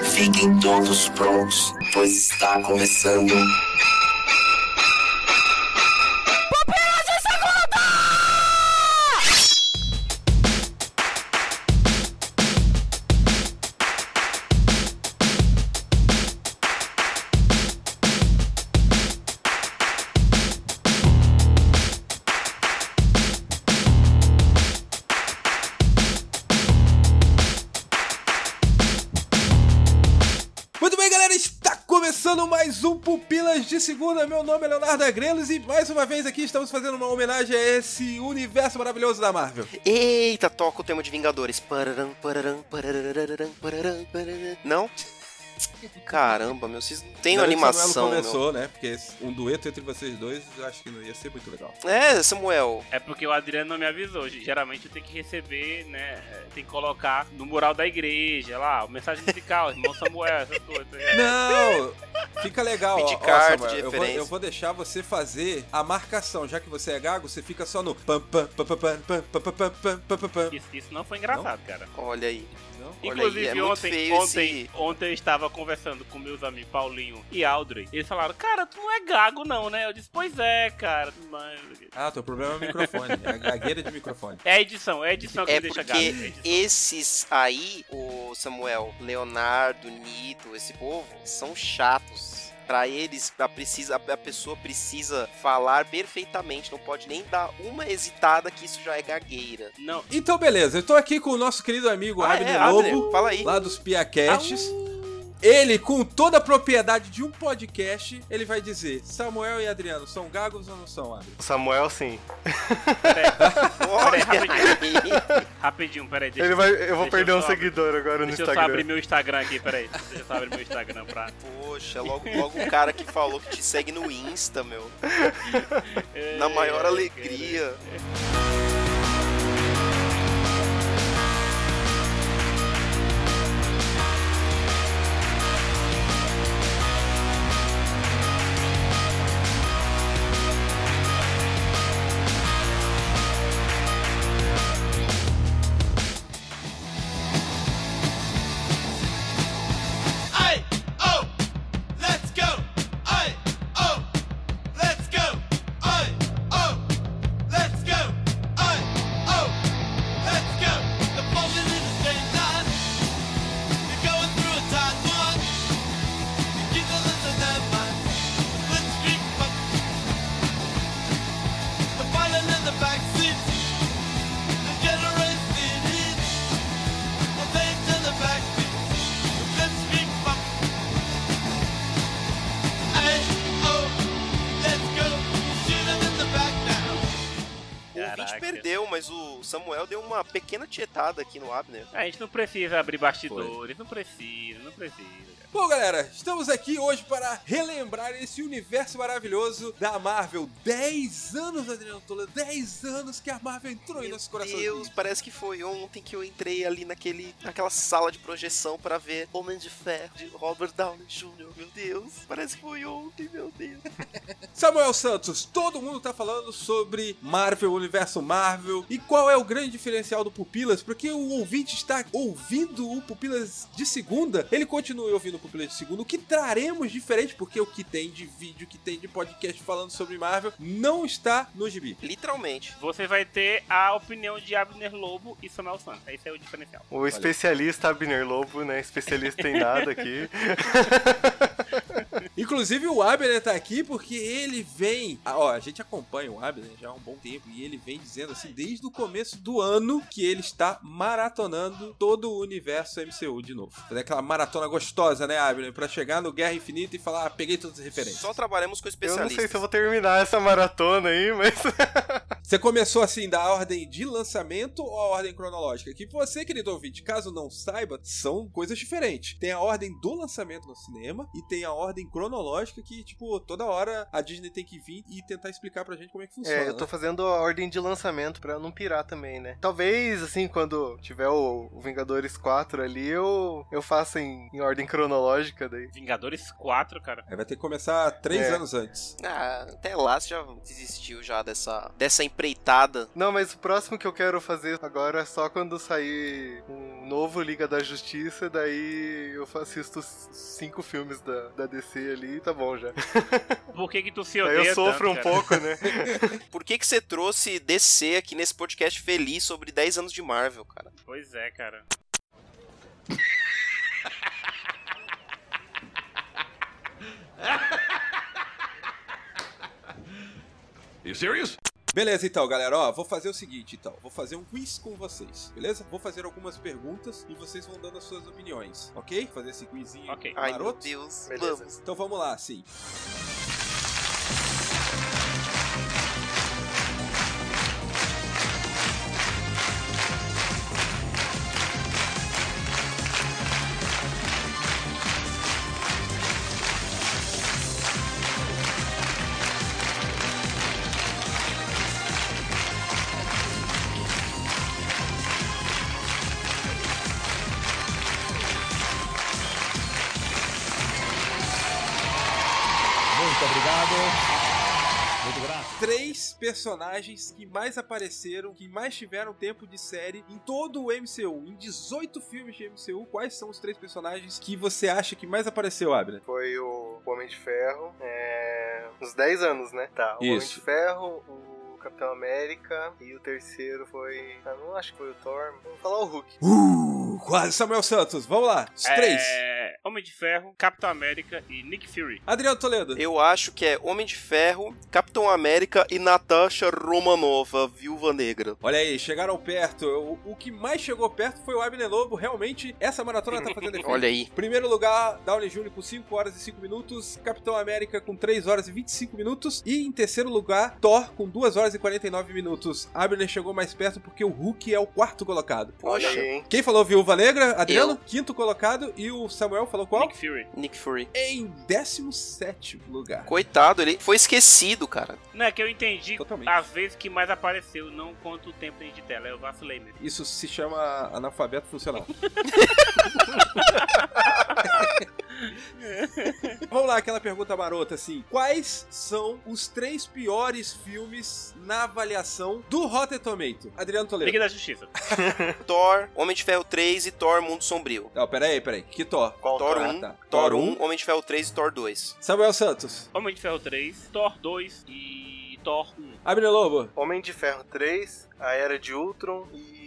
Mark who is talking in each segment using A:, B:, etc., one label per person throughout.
A: Fiquem todos prontos, pois está começando.
B: Nome é Leonardo Agrelos e mais uma vez aqui estamos fazendo uma homenagem a esse universo maravilhoso da Marvel.
C: Eita, toca o tema de Vingadores. Pararam, pararam, pararam, Caramba, meu, vocês não têm
B: Não,
C: animação,
B: Samuel
C: meu.
B: começou, né? Porque um dueto entre vocês dois eu acho que não ia ser muito legal.
C: É, Samuel.
D: É porque o Adriano não me avisou. Geralmente eu tenho que receber, né? Tem que colocar no mural da igreja lá, mensagem musical, irmão Samuel, essas coisas. tá?
B: Não! Fica legal, ó,
C: Pedir
B: ó, Samuel,
C: de
B: eu vou, eu vou deixar você fazer a marcação. Já que você é gago, você fica só no pam pam pam pam pam pam pam pam pam pam.
D: Isso, isso não foi engraçado, cara.
C: Olha aí.
B: Não?
C: Olha
D: Inclusive,
C: aí, é
D: ontem, ontem,
C: esse-
D: ontem eu estava conversando com meus amigos Paulinho e Aldrey. Eles falaram, cara, tu não é gago, não, né? Eu disse, pois é, cara. Mas...
B: Ah, teu problema é o microfone. É a gagueira de microfone.
D: É a edição, é a edição que
C: É
D: me deixa gago.
C: porque
D: é
C: esses aí, o Samuel, Leonardo, Nito, esse povo, são chatos. Pra eles, a, precisa, a pessoa precisa falar perfeitamente, não pode nem dar uma hesitada que isso já é gagueira.
D: Não,
B: Então, beleza. Eu tô aqui com o nosso querido amigo
C: Ah,
B: Abner
C: é, Abner,
B: Lobo,
C: fala aí.
B: lá dos Piacasts. Ele, com toda a propriedade de um podcast, ele vai dizer: Samuel e Adriano são gagos ou não são, Abner?
E: Samuel, sim.
D: peraí,
C: Olha
D: rapidinho. rapidinho, peraí. Deixa,
E: Ele vai, eu vou perder um
D: só-
E: seguidor agora no
D: Deixa eu só
E: Instagram.
D: abrir meu Instagram aqui, peraí. Deixa eu só abrir meu Instagram pra.
C: Poxa, logo, logo o cara que falou que te segue no Insta, meu. Na maior
D: É,
C: alegria. Samuel deu uma pequena tietada aqui no Abner.
D: A gente não precisa abrir bastidores, não precisa, não precisa.
B: Bom, galera, estamos aqui hoje para relembrar esse universo maravilhoso da Marvel. 10 anos, Adriano Tola, 10 anos que a Marvel entrou em
C: Meu
B: nosso coração.
C: Deus, parece que foi ontem que eu entrei ali naquele, naquela sala de projeção pra ver Homem de Ferro de Robert Downey Jr. Meu Deus, parece que foi ontem, meu Deus.
B: Samuel Santos, todo mundo tá falando sobre Marvel, universo Marvel. E qual é o grande diferencial do Pupilas? Porque o ouvinte está ouvindo o Pupilas de segunda, ele continua ouvindo o Pupilas de segunda. O que traremos diferente? Porque o que tem de vídeo, o que tem de podcast falando sobre Marvel, não está no gibi.
C: Literalmente.
D: Você vai ter a opinião de Abner Lobo e Samuel Santos. Esse é o diferencial.
E: O especialista Abner Lobo, né? Especialista em nada aqui.
B: Inclusive o Abner tá aqui porque ele vem. Ah, Ó, a gente acompanha o Abner já há um bom tempo e ele vem dizendo assim, desde o começo do ano, que ele está maratonando todo o universo MCU de novo. Fazer aquela maratona gostosa, né, Abner? Pra chegar no Guerra Infinita e falar, ah, peguei todas as referências.
C: Só trabalhamos com
E: Eu não
C: especialistas.
E: sei se eu vou terminar essa maratona aí, mas.
B: Você começou assim da ordem de lançamento ou a ordem cronológica? Que você, querido ouvinte, caso não saiba, são coisas diferentes. Tem a ordem do lançamento no cinema e tem a ordem cronológica que, tipo, toda hora a Disney tem que vir e tentar explicar pra gente como é que funciona.
E: É, eu tô
B: né?
E: fazendo a ordem de lançamento pra não pirar também, né? Talvez, assim, quando tiver o, Vingadores 4 ali, eu, eu faça em, em ordem cronológica daí.
D: Vingadores 4, cara.
B: Aí vai ter que começar três
E: É.
B: anos antes.
C: Ah, até lá você já desistiu já dessa, dessa empreitada.
E: Não, mas o próximo que eu quero fazer agora é só quando sair um novo Liga da Justiça, daí eu assisto cinco filmes da, da DC ali e tá bom já.
D: Por que que tu se odeia
E: eu sofro um
D: tanto, cara?
E: pouco, né?
C: Por que que você trouxe DC aqui nesse podcast feliz sobre 10 anos de Marvel, cara?
D: Pois é, cara.
F: You serious?
B: Beleza, então, galera, ó, vou fazer o seguinte, então, vou fazer um quiz com vocês, beleza? Vou fazer algumas perguntas e vocês vão dando as suas opiniões, ok? Fazer esse quizinho
D: Ok.
C: Ai, meu
B: maroto.
C: Deus.
E: Beleza.
C: Vamos.
B: Então vamos lá, sim. Personagens que mais apareceram, que mais tiveram tempo de série em todo o MCU, em 18 filmes de MCU, quais são os três personagens que você acha que mais apareceu, Abner?
E: Foi o Homem de Ferro, é... uns 10 anos, né? Tá, o Homem
B: Isso.
E: de Ferro, o Capitão América e o terceiro foi... Ah, não acho que foi o Thor, vamos falar o Hulk.
B: Uh, quase Samuel Santos, vamos lá, os três.
D: É... Homem de Ferro, Capitão América e Nick Fury.
B: Adriano Toledo.
C: Eu acho que é Homem de Ferro, Capitão América e Natasha Romanova, Viúva Negra.
B: Olha aí, chegaram perto. O, o que mais chegou perto foi o Abner Lobo. Realmente, essa maratona tá fazendo efeito.
C: Olha aí.
B: Primeiro lugar, Downey Jr. com 5 horas e 5 minutos, Capitão América com 3 horas e 25 minutos e em terceiro lugar, Thor com 2 horas e 49 minutos. Abner chegou mais perto porque o Hulk é o quarto colocado.
C: Poxa?
B: Quem falou Viúva Negra? Adriano,
C: Eu.
B: quinto colocado e o Samuel falou qual?
D: Nick Fury.
C: Nick Fury.
B: Em 17 lugar.
C: Coitado, ele foi esquecido, cara.
D: Não, é que eu entendi
B: Totalmente.
D: as vezes que mais apareceu, não quanto tempo tem de tela. Eu vacilei mesmo.
B: Isso se chama analfabeto funcional. Vamos lá, aquela pergunta marota assim. Quais são os três piores filmes na avaliação do Rotten Tomato? Adriano Toledo.
D: Liga da Justiça.
C: Thor, Homem de Ferro 3 e Thor Mundo Sombrio.
B: Não, peraí, peraí. Que Thor?
E: Qual
C: Thor
E: Thor?
C: 1,
B: tá.
C: Thor
B: Thor
C: 1, Homem de Ferro 3 e Thor 2.
B: Samuel Santos.
D: Homem de Ferro 3, Thor 2 e Thor 1.
B: Abner Lobo.
E: Homem de Ferro 3, A Era de Ultron e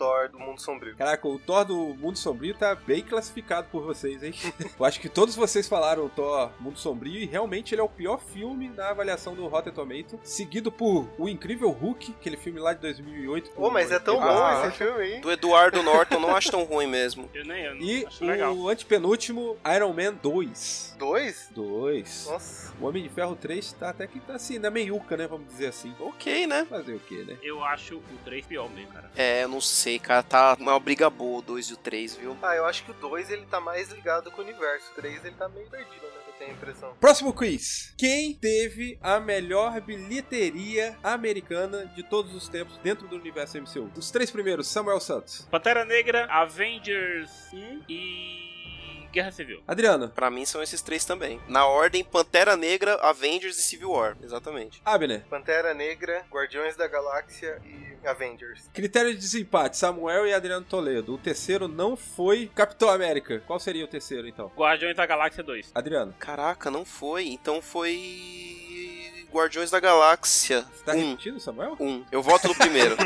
E: Thor do Mundo Sombrio.
B: Caraca, o Thor do Mundo Sombrio tá bem classificado por vocês, hein? Eu acho que todos vocês falaram o Thor Mundo Sombrio e realmente ele é o pior filme na avaliação do Rotten Tomato, seguido por O Incrível Hulk, aquele filme lá de 2008. com
E: Ô, mas é tão
B: o-
E: bom
B: Ah,
E: esse filme aí.
C: Do Eduardo Norton não acho tão ruim mesmo.
D: Eu nem eu não
B: E
D: acho legal.
B: o antepenúltimo, Iron Man 2.
E: Dois?
B: 2.
E: Nossa.
B: O Homem de Ferro 3 tá até que tá assim, na meiuca, né? Vamos dizer assim.
C: Ok, né?
B: Fazer o quê, né?
D: Eu acho o 3 pior mesmo, cara.
C: É, eu não sei, cara. Tá uma briga boa o 2 e o 3, viu?
E: Ah, eu acho que o 2 ele tá mais ligado com o universo. O 3 ele tá meio perdido, né? Eu tenho a impressão.
B: Próximo quiz. Quem teve a melhor bilheteria americana de todos os tempos dentro do universo MCU? Os três primeiros, Samuel Santos.
D: Pantera Negra, Avengers 1 e Guerra Civil.
B: Adriano.
C: Pra mim são esses três também. Na ordem, Pantera Negra, Avengers e Civil War. Exatamente.
B: Abner.
E: Pantera Negra, Guardiões da Galáxia e Avengers.
B: Critério de desempate, Samuel e Adriano Toledo. O terceiro não foi Capitão América. Qual seria o terceiro, então?
D: Guardiões da Galáxia 2.
B: Adriano.
C: Caraca, não foi. Então foi. Guardiões da Galáxia.
B: Você tá
C: um.
B: repetindo, Samuel?
C: Um. Eu voto no primeiro.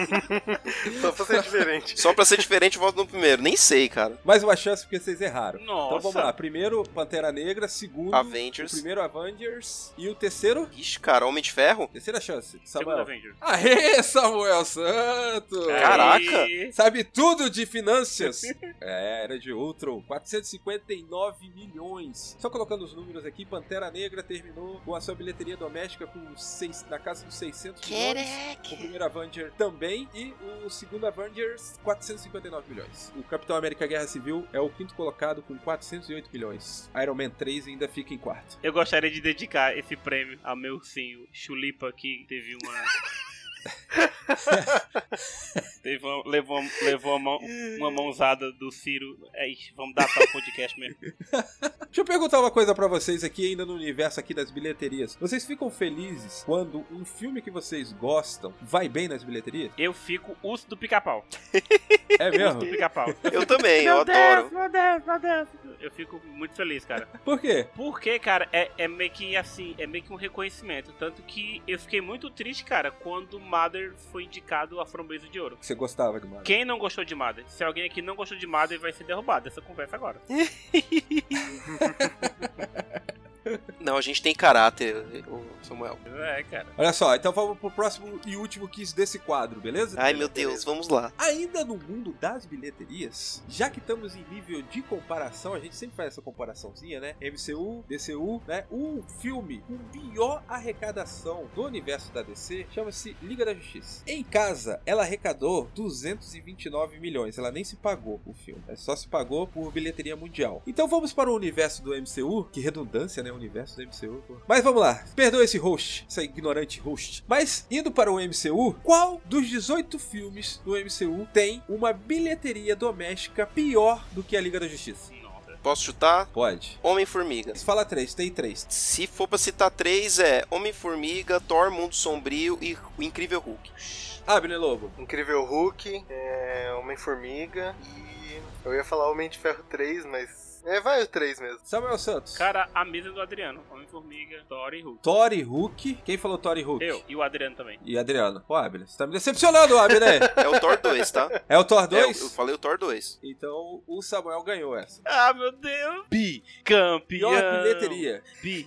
E: Só pra ser diferente.
C: Só pra ser diferente, eu voto no primeiro. Nem sei, cara.
B: Mais uma chance porque vocês erraram.
D: Nossa.
B: Então vamos lá. Primeiro, Pantera Negra. Segundo,
C: Avengers.
B: o primeiro Avengers. E o terceiro?
C: Ixi, cara, Homem de Ferro?
B: Terceira chance.
D: Segundo
B: Samuel.
D: Avengers.
B: Aê, Samuel Santos!
C: Caraca.
B: Sabe tudo de finanças. é, era de Ultron. 459 milhões. Só colocando os números aqui, Pantera Negra terminou com a sua bilheteria doméstica com seis, na casa dos 600 milhões. O primeiro Avenger também. E o segundo Avengers, 459 milhões. O Capitão América Guerra Civil é o quinto colocado com 408 milhões. Iron Man 3 ainda fica em quarto.
D: Eu gostaria de dedicar esse prêmio ao meu ursinho Chulipa, que teve uma. teve uma- levou levou uma, mão- uma mãozada do Ciro. É isso, vamos dar para o podcast mesmo.
B: Deixa eu perguntar uma coisa pra vocês aqui, ainda no universo aqui das bilheterias. Vocês ficam felizes quando um filme que vocês gostam vai bem nas bilheterias?
D: Eu fico urso do pica-pau.
B: É
D: Urso
B: mesmo?
D: do pica-pau.
C: Eu também, eu
D: Meu
C: adoro.
D: Deus, meu Deus, meu Deus. Eu fico muito feliz, cara.
B: Por quê?
D: Porque, cara, é, é meio que assim, é meio que um reconhecimento. Tanto que eu fiquei muito triste, cara, quando Mother foi indicado a Framboesa de Ouro.
B: Você gostava de Marvel?
D: Quem não gostou de Mother? Se alguém aqui não gostou de Mother, vai ser derrubado dessa conversa agora.
C: Não, a gente tem caráter, o Samuel.
D: É, cara.
B: Olha só, então vamos pro próximo e último quiz desse quadro, beleza?
C: Ai, meu Deus, vamos lá.
B: Ainda no mundo das bilheterias, já que estamos em nível de comparação, a gente sempre faz essa comparaçãozinha, né? MCU, DCU, né? O filme com pior arrecadação do universo da DC chama-se Liga da Justiça. Em casa, ela arrecadou 229 milhões. Ela nem se pagou o filme, é só se pagou por bilheteria mundial. Então vamos para o universo do MCU, que redundância, né? Universo do MCU. pô. Mas vamos lá, perdoa esse host, essa ignorante host. Mas indo para o MCU, qual dos 18 filmes do MCU tem uma bilheteria doméstica pior do que a Liga da Justiça?
D: Nossa.
C: Posso chutar?
B: Pode.
C: Homem-Formiga.
B: Fala três, tem três.
C: Se for pra citar três, é Homem-Formiga, Thor, Mundo Sombrio e o Incrível Hulk.
B: Abner Lobo.
E: Incrível Hulk, é, Homem-Formiga e. Eu ia falar Homem de Ferro 3, mas. É, vai o 3 mesmo.
B: Samuel Santos.
D: Cara, a mesa do Adriano. Homem-Formiga, Thor e Hulk.
B: Thor e Hulk. Quem falou Thor e Hulk?
D: Eu. E o Adriano também.
B: E Adriano. Pô, Abner, você tá me decepcionando, Abner.
C: É o Thor 2, tá?
B: é o Thor
C: É,
B: 2?
C: eu, eu falei o Thor 2.
B: Então o Samuel ganhou essa.
D: Ah, meu Deus. Bi. Campeão.
B: Pior bilheteria.
D: Bi.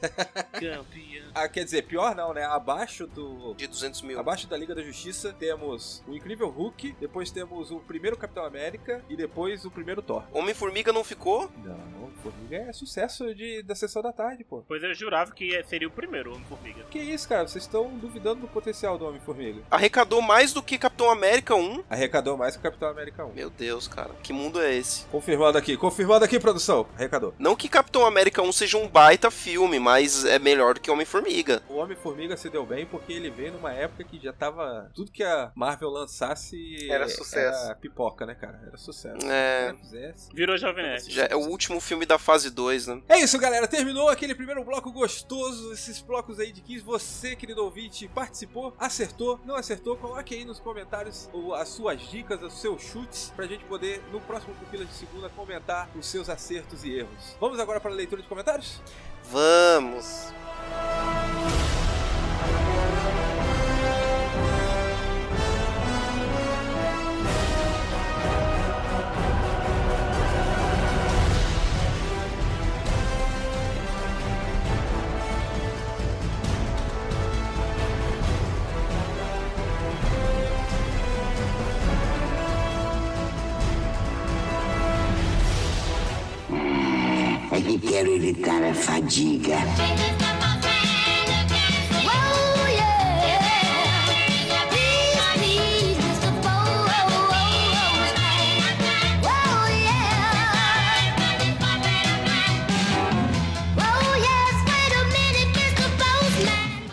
D: Campeão.
B: Ah, quer dizer, pior não, né? Abaixo do.
C: De 200 mil.
B: Abaixo da Liga da Justiça temos o Incrível Hulk, depois temos o primeiro Capitão América e depois o primeiro Thor.
C: Homem-Formiga não ficou?
B: Não, Formiga é sucesso de, da sessão da tarde, pô.
D: Pois eu jurava que seria o primeiro Homem-Formiga.
B: Que isso, cara? Vocês estão duvidando do potencial do Homem-Formiga.
C: Arrecadou mais do que Capitão América 1?
B: Arrecadou mais que o Capitão América 1.
C: Meu Deus, cara. Que mundo é esse?
B: Confirmando aqui, confirmando aqui, produção. Arrecadou.
C: Não que Capitão América 1 seja um baita filme, mas é melhor do que Homem-Formiga.
B: O Homem-Formiga se deu bem porque ele veio numa época que já tava. Tudo que a Marvel lançasse.
E: Era sucesso.
B: Era pipoca, né, cara? Era sucesso.
C: É.
B: Fizesse.
D: Virou Jovem Nerd.
C: Já é o último filme da fase 2, né?
B: É isso, galera. Terminou aquele primeiro bloco gostoso. Esses blocos aí de 15. Você, querido ouvinte, participou, acertou, não acertou? Coloque aí nos comentários as suas dicas, os seus chutes, pra gente poder, no próximo Pupila de Segunda, comentar os seus acertos e erros. Vamos agora para a leitura de comentários?
C: Vamos.
A: Quero evitar a fadiga.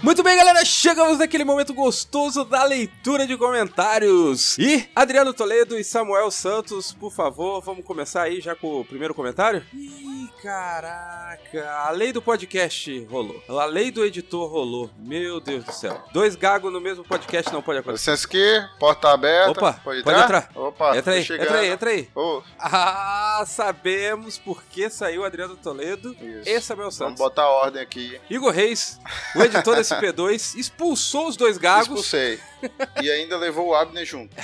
B: Muito bem, galera, chegamos naquele momento gostoso da leitura de comentários. E Adriano Toledo e Samuel Santos, por favor, vamos começar aí já com o primeiro comentário? Caraca, a lei do podcast rolou. A lei do editor rolou. Meu Deus do céu. Dois gagos no mesmo podcast não pode acontecer.
E: Licença aqui, porta aberta.
B: Opa,
E: pode
B: pode
E: entrar?
B: entrar.
E: Opa,
B: entra aí,
E: chegando.
B: entra aí, entra aí.
E: Ô,
B: Ah, sabemos por que saiu Adriano Toledo
E: Isso.
B: e Samuel
E: vamos
B: Santos.
E: botar ordem aqui.
B: Igor Reis, o editor desse P2, expulsou os dois gagos
E: Expulsei.
G: E ainda levou o Abner junto.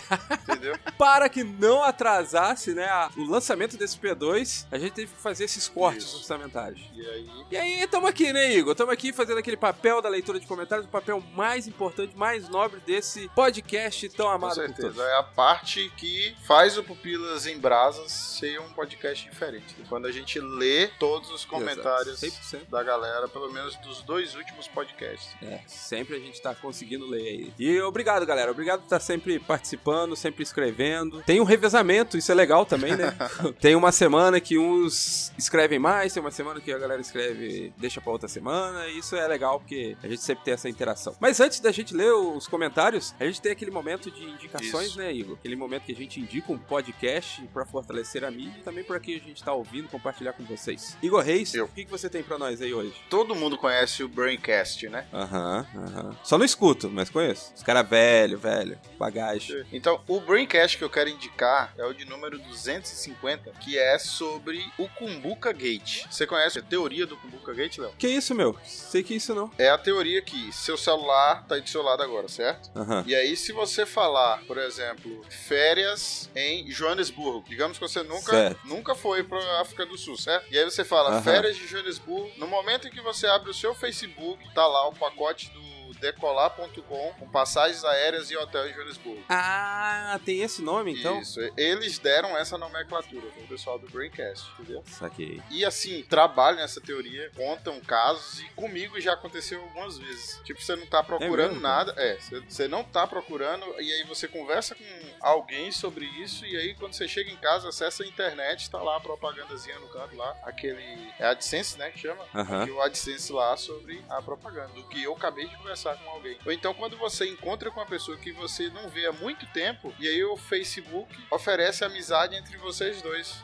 G: Entendeu?
B: Para que não atrasasse, né, o lançamento desse P2, a gente teve que fazer esses cortes
G: Isso.
B: orçamentários.
G: E aí.
B: E aí, estamos aqui, né, Igor? Estamos aqui fazendo aquele papel da leitura de comentários, o papel mais importante, mais nobre desse podcast tão
G: Com
B: amado por
G: certeza.
B: todos.
G: É a parte que faz o Pupilas em Brasas ser um podcast diferente. Quando a gente lê todos os comentários
B: Exato, 100%.
G: da galera, pelo menos dos dois últimos podcasts.
B: É, sempre a gente tá conseguindo ler aí. E obrigado, galera. Obrigado por estar sempre participando, sempre escrevendo. Tem um revezamento, isso é legal também, né? tem uma semana que uns escrevem mais, tem uma semana que a galera escreve, deixa pra outra semana. E isso é legal porque a gente sempre tem essa interação. Mas antes da gente ler os comentários, a gente tem aquele momento de indicações,
G: Isso.
B: né, Igor? Aquele momento que a gente indica um podcast pra fortalecer a mídia e também por aqui a gente tá ouvindo, compartilhar com vocês. Igor Reis,
G: Eu.
B: o que, que você tem pra nós aí hoje?
G: Todo mundo conhece o Braincast, né?
B: Aham, aham. Só não escuto, mas conheço. Os caras velho, velho, bagagem.
G: Então, o Braincast que eu quero indicar é o de número 250, que é sobre o Kumbuka Gate. Você conhece a teoria do Kumbuka Gate, Léo?
B: Que isso, meu? Sei que isso não.
G: É a teoria que seu celular tá aí do seu lado agora, certo?
B: Aham.
G: E aí, se você falar, por exemplo, férias em Joanesburgo, digamos que você nunca,
B: Certo.
G: nunca foi pra África do Sul, certo? E aí você fala
B: Aham.
G: férias de Joanesburgo, no momento em que você abre o seu Facebook, tá lá o pacote do decolar.com com passagens aéreas e hotel em Joanesburgo.
B: Ah, tem esse nome então?
G: Isso, eles deram essa nomenclatura pro pessoal do Braincast, entendeu?
B: Saquei.
G: E assim, trabalham nessa teoria, contam casos e comigo já aconteceu algumas vezes. Tipo, você não tá procurando
B: cara?
G: nada, é, você- não tá procurando e aí você conversa com alguém sobre isso e aí quando você chega em casa, acessa a internet, tá lá a propagandazinha no canto lá, aquele é AdSense, né, que chama?
B: Aham.
G: Aqui o AdSense lá sobre a propaganda, do que eu acabei de conversar com alguém. Ou então quando você encontra com uma pessoa que você não vê há muito tempo e aí o Facebook oferece amizade entre vocês dois.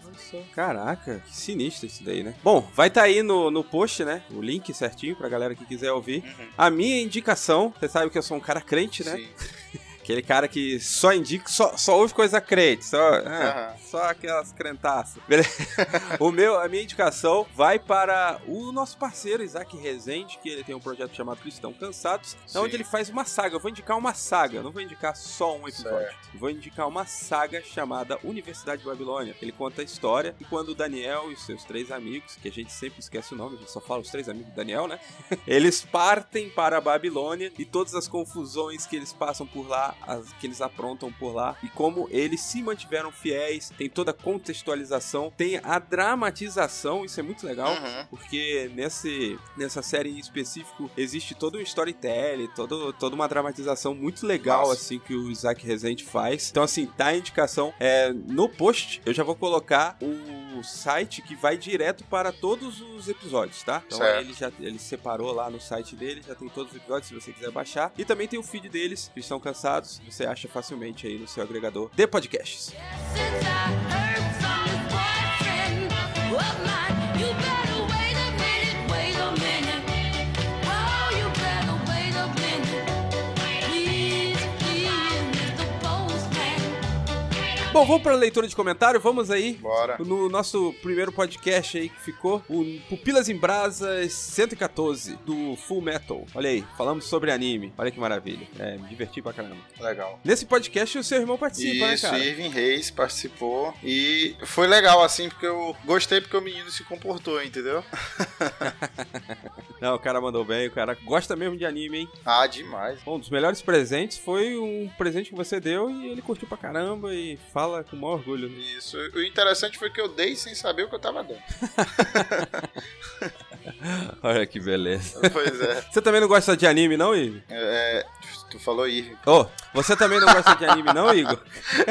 B: Caraca, que sinistro isso daí, né? Bom, vai estar aí no, no post, né? O link certinho pra galera que quiser ouvir. A minha indicação, você sabe que eu sou um cara crente, né?
G: Sim.
B: Aquele cara que só indica, só, só ouve coisa crente, só, ah,
G: Aham.
B: só aquelas crentaças. Beleza? o meu, a minha indicação vai para o nosso parceiro Isaac Rezende, que ele tem um projeto chamado Cristão Cansados,
G: Sim.
B: onde ele faz uma saga. Eu vou indicar uma saga, não vou indicar só um episódio.
G: Certo.
B: Vou indicar uma saga chamada Universidade de Babilônia. Ele conta a história e quando o Daniel e seus três amigos, que a gente sempre esquece o nome, a gente só fala os três amigos do Daniel, né? Eles partem para a Babilônia e todas as confusões que eles passam por lá, as que eles aprontam por lá e como eles se mantiveram fiéis, tem toda a contextualização, tem a dramatização, isso é muito legal.
G: Uhum.
B: Porque nesse, nessa série em específico existe todo um storytelling, todo, toda uma dramatização muito legal,
G: Nossa.
B: assim, que o Isaac Rezende faz. Então, assim, tá a indicação. É, no post, eu já vou colocar o site que vai direto para todos os episódios, tá? Então,
G: Certo.
B: ele já ele separou lá no site dele, já tem todos os episódios, se você quiser baixar. E também tem o feed deles, que estão cansados. Você acha facilmente aí no seu agregador de podcasts. Bom, vamos para a leitura de comentário. Vamos aí
G: Bora.
B: No nosso primeiro podcast aí que ficou, o Pupilas em Brasas 114 do Full Metal. Olha aí, falamos sobre anime. Olha que maravilha. É, me diverti pra caramba.
G: Legal.
B: Nesse podcast o seu irmão participa,
G: Isso,
B: né, cara?
G: Irving Reis participou e foi legal assim, porque eu gostei porque o menino se comportou, entendeu?
B: Não, o cara mandou bem, o cara gosta mesmo de anime, hein?
G: Ah, demais.
B: Bom, um dos melhores presentes foi um presente que você deu e ele curtiu pra caramba e fala com o maior orgulho. né?
G: Isso. O interessante foi que eu dei sem saber o que eu tava dando.
B: Olha que beleza.
G: pois é.
B: Você também não gosta de anime, não, Igor?
G: É, Tu falou Irving.
B: Ô, você também não gosta de anime, não, Igor?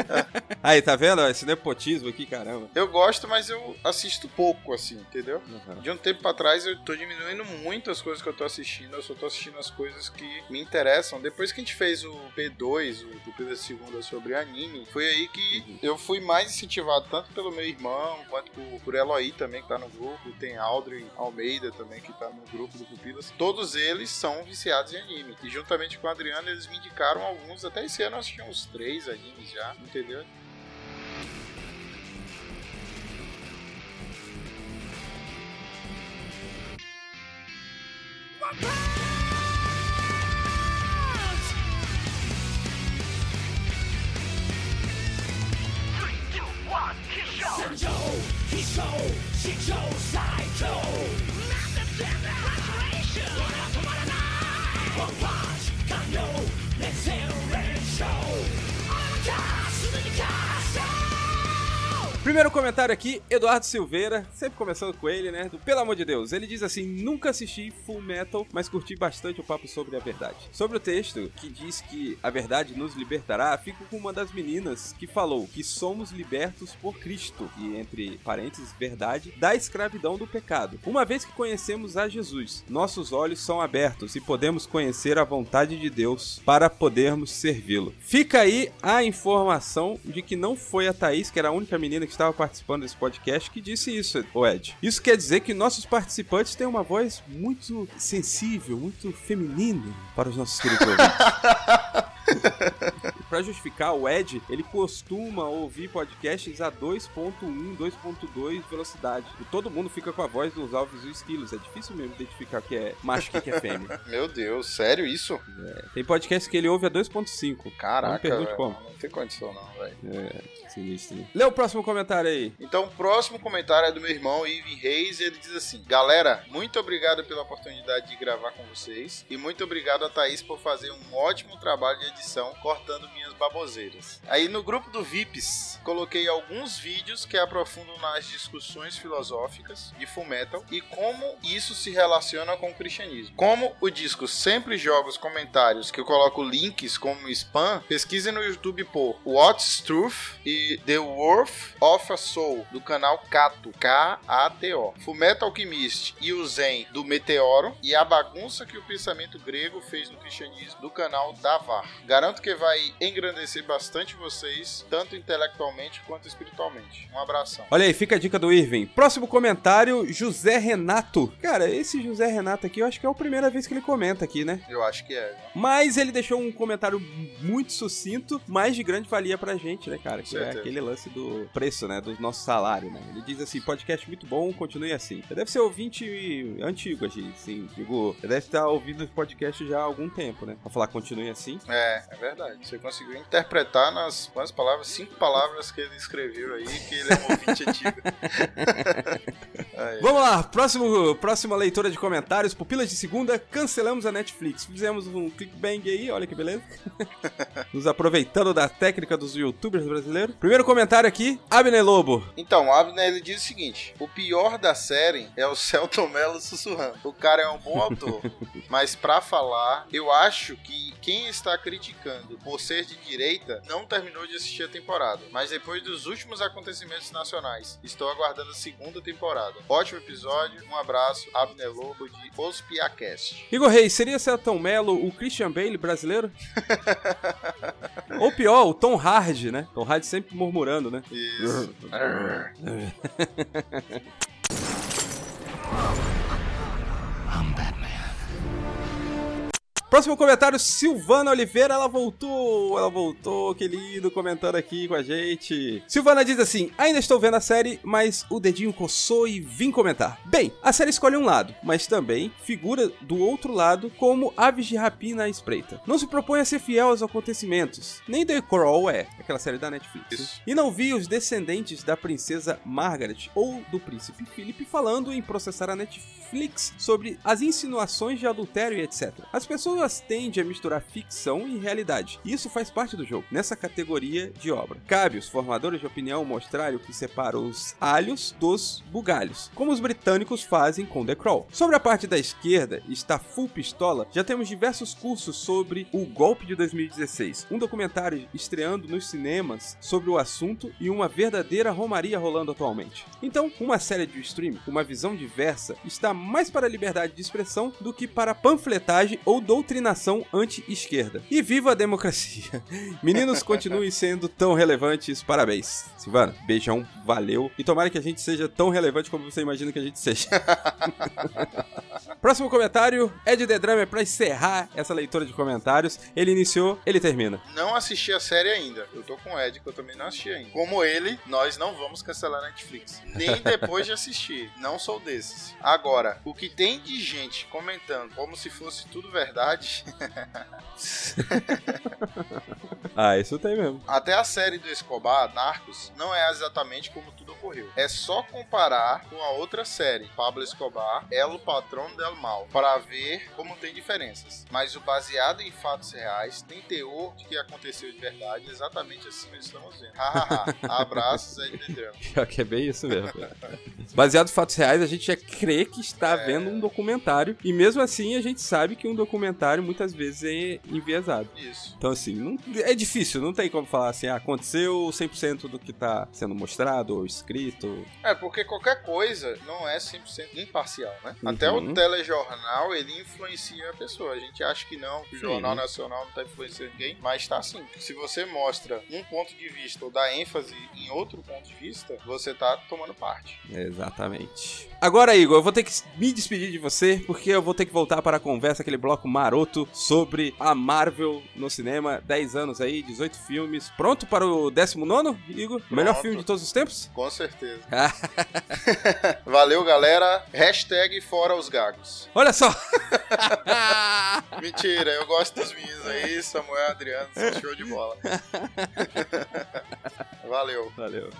B: Aí, tá vendo? Esse nepotismo aqui, caramba.
G: Eu gosto, mas eu assisto pouco, assim, entendeu?
B: Uhum.
G: De um tempo pra trás eu tô diminuindo muito as coisas que eu tô assistindo, eu só tô assistindo as coisas que me interessam. Depois que a gente fez o P2, o P2 da segunda sobre anime, foi aí que eu fui mais incentivado, tanto pelo meu irmão, quanto por, por Eloy também, que tá no grupo, tem Aldrin Almeida também, que tá no grupo do Pupilas. Todos eles são viciados em anime. E juntamente com o Adriano, eles me indicaram alguns, até esse ano eu assisti uns três animes já, entendeu?
B: Primeiro comentário aqui, Eduardo Silveira, sempre começando com ele, né? Do Pelo amor de Deus. Ele diz assim: Nunca assisti Full Metal, mas curti bastante o papo sobre a verdade. Sobre o texto que diz que a verdade nos libertará, fico com uma das meninas que falou que somos libertos por Cristo, e entre parênteses, verdade, da escravidão do pecado. Uma vez que conhecemos a Jesus, nossos olhos são abertos e podemos conhecer a vontade de Deus para podermos servi-lo. Fica aí a informação de que não foi a Thaís, que era a única menina que estava participando desse podcast, que disse isso, o Ed. Isso quer dizer que nossos participantes têm uma voz muito sensível, muito feminina para os nossos queridos ouvintes. Pra justificar, o Ed, ele costuma ouvir podcasts a 2.1, 2.2 velocidade. E todo mundo fica com a voz dos alves e esquilos. É difícil mesmo identificar que é macho e que é fêmea.
G: Meu Deus, sério isso?
B: Tem podcast que ele ouve a 2.5. Não me
G: Caraca,
B: pergunte
G: velho,
B: como.
G: não tem condição não, velho.
B: É, sinistro. Lê o próximo comentário aí.
G: Então, o próximo comentário é do meu irmão, Ivan Reis, e ele diz assim: Galera, muito obrigado pela oportunidade de gravar com vocês, e muito obrigado a Thaís por fazer um ótimo trabalho de edição, cortando minhas baboseiras. Aí no grupo do VIPs, coloquei alguns vídeos que aprofundam nas discussões filosóficas de Fullmetal e como isso se relaciona com o cristianismo. Como o disco sempre joga os comentários que eu coloco links como spam, pesquisem no YouTube por What's Truth e The Worth of a Soul, do canal Kato, K-A-T-O. Fullmetal Alchemist e o Zen, do Meteoro, e a bagunça que o pensamento grego fez no cristianismo, do canal Davar. Garanto que vai engrandecer bastante vocês, tanto intelectualmente quanto espiritualmente. Um abração.
B: Olha aí, fica a dica do Irving. Próximo comentário, José Renato. Cara, esse José Renato aqui, eu acho que é a primeira vez que ele comenta aqui, né?
G: Eu acho que é. né?
B: Mas ele deixou um comentário muito sucinto, mas de grande valia pra gente, né, cara? Que é aquele lance do preço, né? Do nosso salário, né? Ele diz assim: podcast muito bom, continue assim. Você deve ser ouvinte antigo, assim, sim. Digo, você deve estar ouvindo esse podcast já há algum tempo, né? Pra falar continue assim.
G: É, é verdade. Você conseguiu interpretar nas quantas palavras, cinco palavras que ele escreveu aí, que ele é um ouvinte antigo.
B: Vamos lá, próximo, próxima leitura de comentários. Pupilas de segunda, cancelamos a Netflix. Fizemos um clickbang aí, olha que beleza. Nos aproveitando da técnica dos youtubers brasileiros. Primeiro comentário aqui, Abner Lobo.
G: Então, Abner ele diz o seguinte: o pior da série é o Celton Mello sussurrando. O cara é um bom autor, mas pra falar, eu acho que quem está criticando por ser de direita não terminou de assistir a temporada. Mas depois dos últimos acontecimentos nacionais, estou aguardando a segunda temporada. Ótimo episódio, um abraço, Abner Lobo de Os Piacast.
B: Igor Reis, seria Celton Mello o Christian Bale brasileiro? Ou pior, o Tom Hardy, né? Tom Hardy sempre murmurando, né?
G: Isso.
B: Próximo comentário, Silvana Oliveira, ela voltou, ela voltou, que lindo, comentando aqui com a gente. Silvana diz assim, ainda estou vendo a série, mas o dedinho coçou e vim comentar. Bem, a série escolhe um lado, mas também figura do outro lado como aves de rapina à espreita. Não se propõe a ser fiel aos acontecimentos, nem The Crow é, aquela série da Netflix.
G: Isso.
B: E não vi os descendentes da princesa Margaret ou do príncipe Philip falando em processar a Netflix sobre as insinuações de adultério e etc. As pessoas tendem a misturar ficção e realidade. Isso faz parte do jogo, nessa categoria de obra. Cabe os formadores de opinião mostrarem o que separa os alhos dos bugalhos, como os britânicos fazem com The Crow. Sobre a parte da esquerda, está full pistola, já temos diversos cursos sobre o golpe de 2016, um documentário estreando nos cinemas sobre o assunto e uma verdadeira romaria rolando atualmente. Então, uma série de streaming, com uma visão diversa, está mais para a liberdade de expressão do que para panfletagem ou doutrinação anti-esquerda. E viva a democracia! Meninos, continuem sendo tão relevantes, parabéns. Silvana, beijão, valeu. E tomara que a gente seja tão relevante como você imagina que a gente seja. Próximo comentário, Ed The Drummer, pra encerrar essa leitura de comentários. Ele iniciou, ele termina.
G: Não assisti a série ainda. Eu tô com o Ed, que eu também não assisti ainda. Como ele, nós não vamos cancelar a Netflix. Nem depois de assistir. Não sou desses. Agora, o que tem de gente comentando como se fosse tudo verdade,
B: Ah, isso tem mesmo.
G: até a série do Escobar, Narcos, não é exatamente como tudo ocorreu. É só comparar com a outra série, Pablo Escobar, El Patrón del Mal, para ver como tem diferenças. Mas o baseado em fatos reais tem teor de que aconteceu de verdade, exatamente assim que estamos vendo. Hahaha. Abraços, Drum.
B: Pior que é bem isso mesmo. Baseado em fatos reais, a gente já crê que está
G: É.
B: vendo um documentário. E mesmo assim, a gente sabe que um documentário muitas vezes é enviesado.
G: Isso.
B: Então, assim, não- é difícil, não tem como falar assim, ah, aconteceu 100% do que tá sendo mostrado ou escrito.
G: É, porque qualquer coisa não é 100% imparcial, né?
B: Uhum.
G: Até o telejornal, ele influencia a pessoa. A gente acha que não, que o. Jornal Nacional não tá influenciando ninguém, mas tá sim. Se você mostra um ponto de vista ou dá ênfase em outro ponto de vista, você tá tomando parte.
B: Exatamente. Agora, Igor, eu vou ter que me despedir de você, porque eu vou ter que voltar para a conversa, aquele bloco maroto sobre a Marvel no cinema. 10 anos aí, 18 filmes. Pronto para o 19, Igor? Melhor
G: Pronto.
B: filme de todos os tempos?
G: Com certeza. Valeu, galera. Hashtag fora os gagos.
B: Olha só!
G: Mentira, eu gosto dos meninos aí, Samuel Adriano, show de bola. Valeu.
B: Valeu.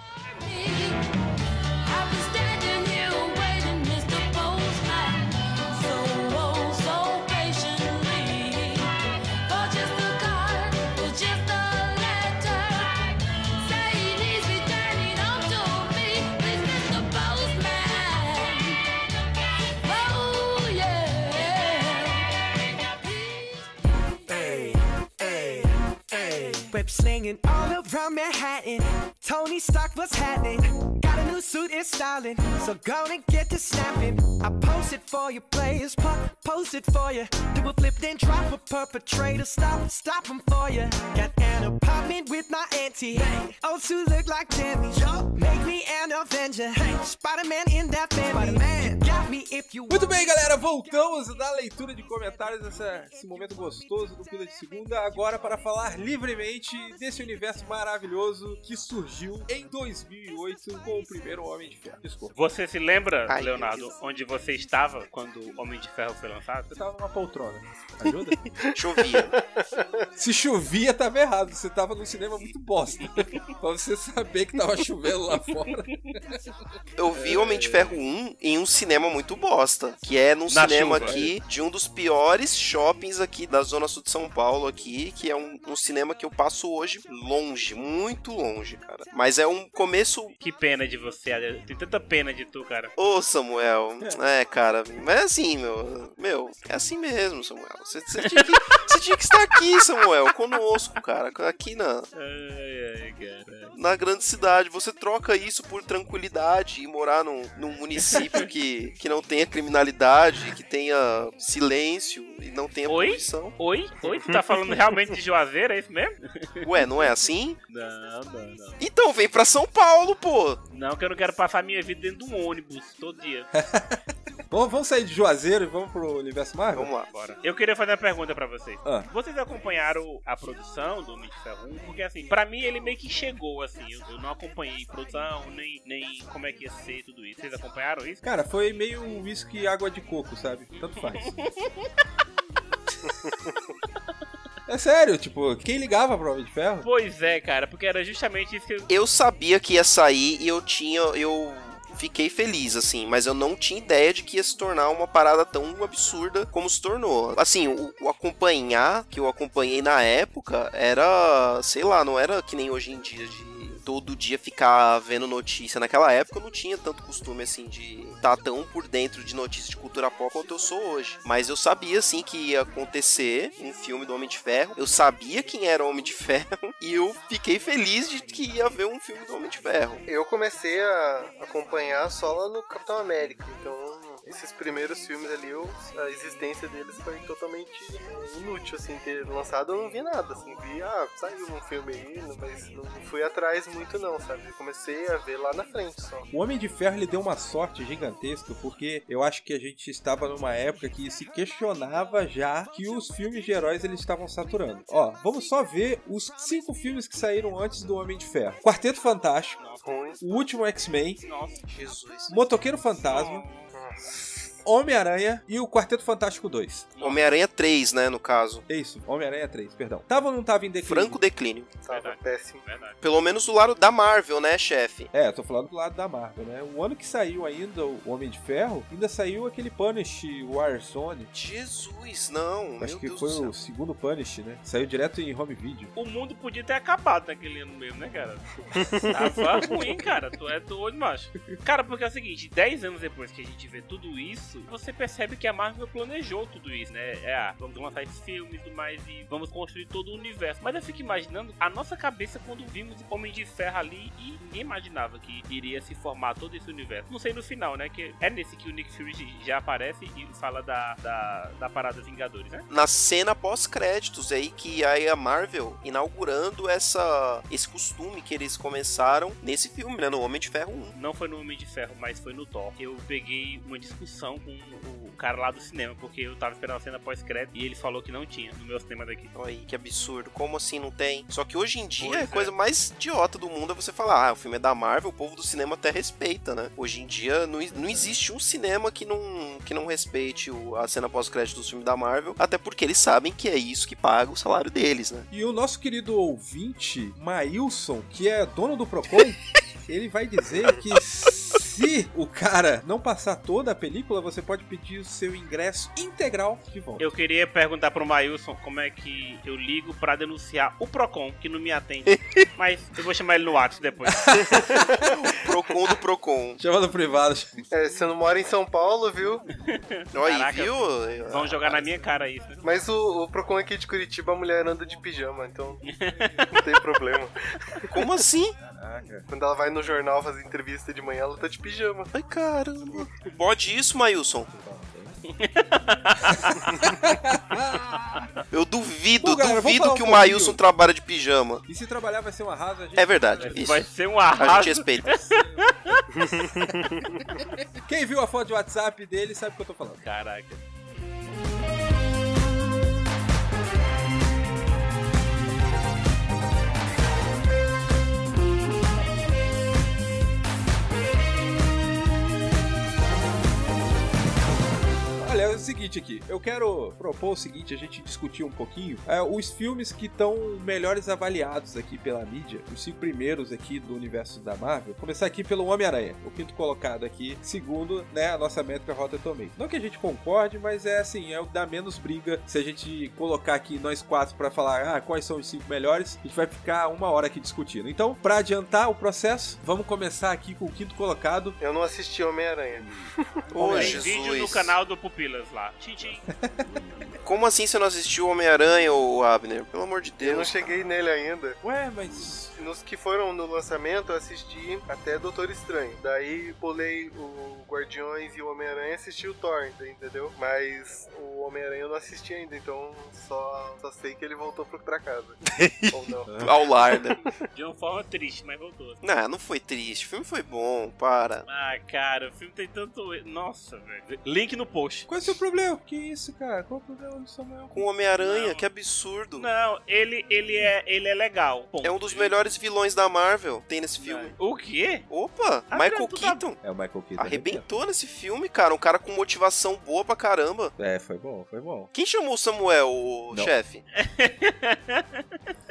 H: Slinging all around Manhattan. Tony Stark, what's happening? Got a new suit in styling, so gonna get to snapping. I post it for you, players, po- post it for you. Do a flip, then drop a perpetrator. Stop, stop 'em for you. Got an apartment with my auntie. Oh, two look like Jimmy's. Make me an Avenger. Spider Man in that family. You
B: Muito bem, galera, voltamos da leitura de comentários dessa, esse momento gostoso do Pila de Segunda, agora para falar livremente desse universo maravilhoso que surgiu em 2008 com o primeiro Homem de Ferro. Desculpa.
D: Você se lembra,
C: Ai,
D: Leonardo,
C: Deus.
D: onde você estava quando o Homem de Ferro foi lançado?
B: Você tava numa poltrona. Ajuda?
C: Chovia.
B: Se chovia, tava errado. Você tava num cinema muito bosta. pra você saber que tava chovendo lá fora.
C: Eu vi Homem de Ferro 1 em um cinema muito bosta, que é num
D: Na
C: cinema
D: chuva.
C: aqui de um dos piores shoppings aqui da zona sul de São Paulo aqui, que é um, um cinema que eu passo hoje longe, muito longe, cara. Mas é um começo
D: Que pena de você. Tem tanta pena de tu, cara.
C: Ô, Samuel. É, cara. Mas é assim, meu. Meu, é assim mesmo, Samuel. Você, você tinha, que, tinha que estar aqui, Samuel, conosco, cara. Aqui na,
D: Ai, ai,
C: na grande cidade. Você troca isso por tranquilidade e morar num, num município que, que não tenha criminalidade, que tenha silêncio e não tenha
D: Oi?
C: poluição.
D: Oi? Oi? Tu tá falando realmente de Juazeiro, é isso mesmo?
C: Ué, não é assim?
D: Não, não, não.
C: Então vem pra São Paulo, pô.
D: Não, que eu não quero passar minha vida dentro de um ônibus todo dia.
B: Vamos, vamos sair de Juazeiro e vamos pro universo Marvel?
C: Vamos lá.
D: Bora. Eu queria fazer uma pergunta pra vocês.
B: Ah.
D: Vocês acompanharam a produção do Homem de Ferro 1? Porque assim, pra mim ele meio que chegou, assim. Eu, eu não acompanhei produção, nem, nem como é que ia ser tudo isso. Vocês acompanharam isso?
B: Cara, foi meio uísque e água de coco, sabe? Tanto faz. É sério, tipo, quem ligava pro Homem de Ferro?
D: Pois é, cara, porque era justamente isso que eu.
C: Eu sabia que ia sair e eu tinha. Eu fiquei feliz, assim, mas eu não tinha ideia de que ia se tornar uma parada tão absurda como se tornou. Assim, o, o acompanhar, que eu acompanhei na época, era. sei lá, não era que nem hoje em dia de. Todo dia ficar vendo notícia. Naquela época eu não tinha tanto costume assim de estar tão por dentro de notícias de cultura pop quanto eu sou hoje. Mas eu sabia assim que ia acontecer um filme do Homem de Ferro. Eu sabia quem era o Homem de Ferro e eu fiquei feliz de que ia haver um filme do Homem de Ferro.
E: Eu comecei a acompanhar só lá no Capitão América, então esses primeiros filmes ali, eu- a existência deles foi totalmente inútil, assim, ter lançado eu não vi nada, assim, vi, ah, saiu um filme aí, mas não fui atrás muito não, sabe, eu comecei a ver lá na frente só.
B: O Homem de Ferro ele deu uma sorte gigantesca porque eu acho que a gente estava numa época que se questionava já que os filmes de heróis eles estavam saturando. Ó, vamos só ver os cinco filmes que saíram antes do Homem de Ferro: Quarteto Fantástico. O Último X-Men,
D: Nossa.
C: Jesus.
B: Motoqueiro Fantasma, Bye. Homem-Aranha e o Quarteto Fantástico 2.
C: Homem-Aranha 3, né, no caso.
B: É isso, Homem-Aranha 3, perdão. Tava ou não tava em declínio?
C: Franco declínio.
E: Tava
D: Verdade.
E: péssimo.
D: Verdade.
C: Pelo menos do lado da Marvel, né, chefe?
B: É, tô falando do lado da Marvel, né? O ano que saiu ainda o Homem de Ferro, ainda saiu aquele Punish Warzone.
C: Jesus, não.
B: Acho
C: meu
B: que
C: Deus
B: foi
C: do céu.
B: o segundo Punish, né? Saiu direto em home video.
D: O mundo podia ter acabado naquele ano mesmo, né, cara? Tava ruim, cara. Tu é doido, macho. Cara, porque é o seguinte, 10 anos depois que a gente vê tudo isso, você percebe que a Marvel planejou tudo isso, né? É, ah, vamos lançar esses filmes e tudo mais e vamos construir todo o universo. Mas eu fico imaginando a nossa cabeça quando vimos Homem de Ferro ali e ninguém imaginava que iria se formar todo esse universo. Não sei no final, né? Que é nesse que o Nick Fury já aparece e fala da, da, da parada Vingadores, né?
C: Na cena pós-créditos aí que aí a Marvel inaugurando essa esse costume que eles começaram nesse filme, né, no Homem de Ferro 1.
D: não foi no Homem de Ferro, mas foi no Thor. Eu peguei uma discussão com o cara lá do cinema, porque eu tava esperando a cena pós-crédito e ele falou que não tinha no meu cinema daqui.
C: Olha aí, que absurdo. Como assim não tem? Só que hoje em dia
D: Pois
C: a
D: é.
C: coisa mais idiota do mundo é você falar, ah, o filme é da Marvel, o povo do cinema até respeita, né? Hoje em dia não, não existe um cinema que não, que não respeite o- a cena pós-crédito do filme da Marvel, até porque eles sabem que é isso que paga o salário deles, né?
B: E o nosso querido ouvinte, Maílson, que é dono do Procon, ele vai dizer que se o cara não passar toda a película, você pode pedir o seu ingresso integral de volta.
D: Eu queria perguntar pro Mailson como é que eu ligo pra denunciar o Procon, que não me atende. Mas eu vou chamar ele no WhatsApp depois.
C: Procon do Procon.
B: Chama no privado.
E: É, você não mora em São Paulo, viu?
C: Olha viu?
D: Vão jogar na minha cara isso. né?
E: Mas o, o Procon aqui de Curitiba, a mulher anda de pijama, então não tem problema.
C: Como assim?
B: Caraca.
E: Quando ela vai no jornal fazer entrevista de manhã, ela tá de pijama.
C: Ai, caramba. Bode isso, Mailson. Eu duvido,
B: Bom, galera,
C: duvido que
B: um
C: o Mailson trabalha de pijama.
B: E se trabalhar vai ser um arraso, a gente...
C: É verdade, isso.
D: Vai ser um
C: A
D: arraso.
C: gente respeita.
B: Quem viu a foto de WhatsApp dele sabe o que eu tô falando.
D: Caraca.
B: Olha, é o seguinte aqui, eu quero propor o seguinte, a gente discutir um pouquinho é, os filmes que estão melhores avaliados aqui pela mídia, os cinco primeiros aqui do universo da Marvel. Começar aqui pelo Homem-Aranha, o quinto colocado aqui, segundo, né, a nossa métrica Rotten Tomatoes. Não que a gente concorde, mas é assim, é o que dá menos briga se a gente colocar aqui nós quatro pra falar, ah, quais são os cinco melhores, a gente vai ficar uma hora aqui discutindo. Então, pra adiantar o processo, vamos começar aqui com o quinto colocado,
E: Eu não assisti Homem-Aranha.
C: Ô,
D: Tem
C: Jesus.
D: vídeo no canal do Pupilas lá. Tchim, tchim.
C: Como assim você não assistiu Homem-Aranha, ô Abner? Pelo amor de
E: Eu não
C: Deus.
E: cheguei nele ainda.
B: Ué, mas
E: Nos que foram no lançamento, eu assisti até Doutor Estranho. Daí pulei o Guardiões e o Homem-Aranha e assisti o Thor, entendeu? Mas o Homem-Aranha eu não assisti ainda, então só, só sei que ele voltou pra casa. Ou não.
C: Ao lar, né?
D: De uma forma triste, mas voltou.
C: Não, não foi triste. O filme foi bom, para.
D: Ah, cara, o filme tem tanto. Nossa, velho. Link no post.
B: qual é o seu problema? Que isso, cara? Qual é o problema do Samuel?
C: Com o Homem-Aranha, que absurdo.
D: Não, ele, ele, é, ele é legal. ponto.
C: É um dos melhores vilões da Marvel. Tem nesse filme.
D: O quê?
C: Opa,
D: Ah,
C: Michael
D: cara, tu tá-
C: Keaton.
B: É o Michael Keaton.
C: Arrebentou nesse filme, cara. Um cara com motivação boa pra caramba.
B: É, foi bom, foi bom.
C: Quem chamou o Samuel, o
B: Não.
C: chefe?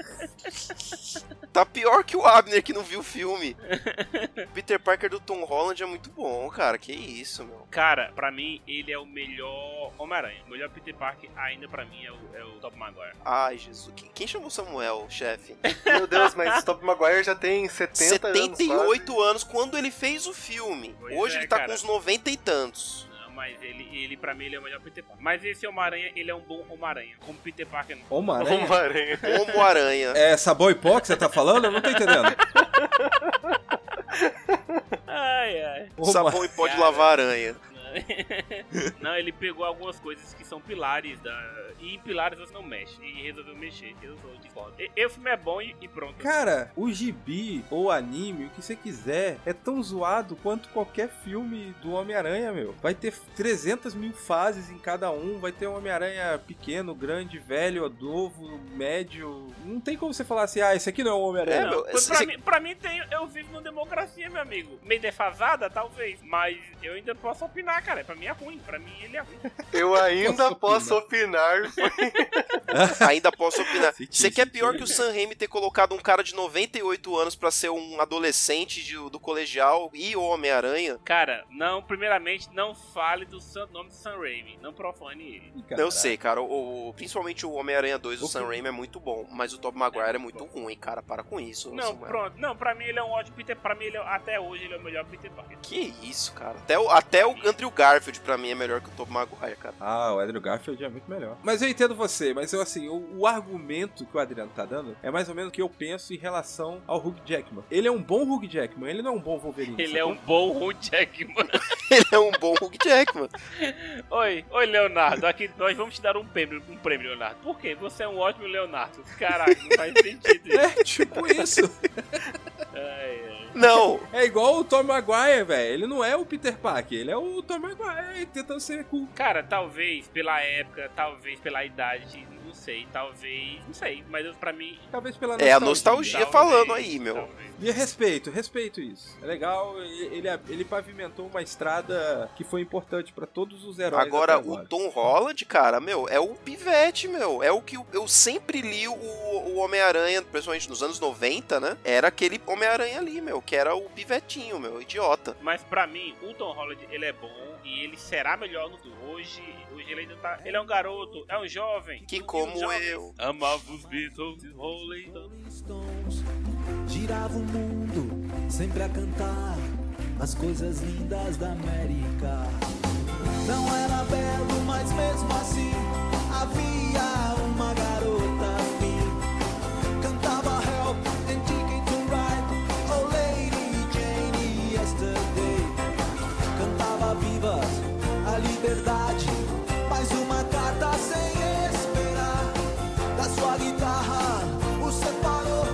C: tá pior que o Abner que não viu o filme. Peter Parker do Tom Holland é muito bom, cara. Que isso, meu.
D: Cara, pra mim, ele é o melhor Homem-Aranha. O melhor Peter Parker, ainda pra mim, é o, é o Top Maguire.
C: Ai, Jesus. Quem, quem chamou o Samuel, chefe?
E: Meu Deus, mas Top Maguire já tem 70 anos.
C: 78 anos quando ele fez o filme.
D: Pois
C: Hoje
D: é,
C: ele tá
D: cara.
C: com uns 90 e tantos.
D: Mas ele, ele, pra mim, ele é o melhor Peter Parker. Mas esse Homem-Aranha, ele é um bom Homem-Aranha. Como Peter Parker, não.
B: Homem-Aranha?
E: Homem-Aranha.
C: Homo-Aranha.
B: É sabor e pó que você tá falando? Eu não tô entendendo.
D: Ai, ai.
C: Sabão e pó de lavar aranha.
D: Não, ele pegou algumas coisas que são pilares da. E em pilares você não mexe. E resolveu mexer. Eu sou de foda. E, e o filme é bom e, e pronto.
B: Cara, o gibi ou anime, o que você quiser, é tão zoado quanto qualquer filme do Homem-Aranha, meu. Vai ter 300 mil fases em cada um, vai ter um Homem-Aranha pequeno, grande, velho, novo, médio. Não tem como você falar assim, ah, esse aqui não é um Homem-Aranha.
C: É,
D: pra,
C: esse-
D: mim, pra mim tem, eu vivo numa democracia, meu amigo. Meio defasada, talvez. Mas eu ainda posso opinar cara, pra mim é ruim. Pra mim ele é ruim.
E: Eu ainda
B: Posso
E: posso opinar.
C: Ainda posso opinar. Você quer pior que o Sam Raimi ter colocado um cara de 98 anos pra ser um adolescente de- do colegial e o Homem-Aranha?
D: Cara, não, primeiramente, não fale do Sam- nome do Sam Raimi. Não profane ele.
B: Ih,
C: Eu sei, cara. O, o- principalmente o Homem-Aranha 2 do
B: O
C: Sam
B: que-
C: Raimi é muito bom, mas o Tobey Maguire é muito ruim, cara. Para com isso.
D: Não,
C: Samuel.
D: pronto. Não, pra mim ele é um ótimo Peter. Pra mim, ele é- até hoje, ele é o melhor Peter Parker.
C: Que isso, cara. Até o, até o Andrew Garfield pra mim é melhor que o Tobey Maguire, cara.
B: Ah, o Andrew Garfield é muito melhor. Mas eu entendo você, mas eu assim, o, o argumento que o Adriano tá dando é mais ou menos o que eu penso em relação ao Hugh Jackman. Ele é um bom Hugh Jackman, ele não é um bom Wolverine.
D: Ele é um bom Hugh Jackman.
C: Ele é um bom Hugh Jackman.
D: Oi, oi, Leonardo. Aqui nós vamos te dar um prêmio, um prêmio, Leonardo. Por quê? Você é um ótimo Leonardo. Caraca, não faz sentido isso.
B: É, tipo isso.
C: Não,
B: É igual o Tom Maguire, velho. Ele não é o Peter Parker, ele é o Tom Maguire tentando ser cool.
D: Cara, talvez pela época, talvez pela idade, sei, talvez, não sei, mas pra mim.
B: Talvez pela
C: É a
B: nostalgia.
C: nostalgia
D: talvez,
C: falando aí, meu.
D: talvez.
B: E respeito, respeito isso. É legal, ele, ele pavimentou uma estrada que foi importante pra todos os heróis.
C: Agora, o Tom Holland, cara, meu, é o pivete, meu. É o que eu, sempre li o, o Homem-Aranha, principalmente nos anos 90, né? Era aquele Homem-Aranha ali, meu, que era o pivetinho, meu, idiota.
D: Mas pra mim, o Tom Holland, ele é bom e ele será melhor no. Hoje, hoje ele ainda tá. Ele é um garoto, é um jovem.
C: Que como eu.
D: Amavam os Beatles e Rolling
H: Stones girava o mundo sempre a cantar as coisas lindas da América. Não era belo, mas mesmo assim havia uma garota assim. Cantava Help and Ticket to Ride, Oh Lady Jane Yesterday. Cantava vivas a liberdade, mais uma esperar sua guitarra o separou.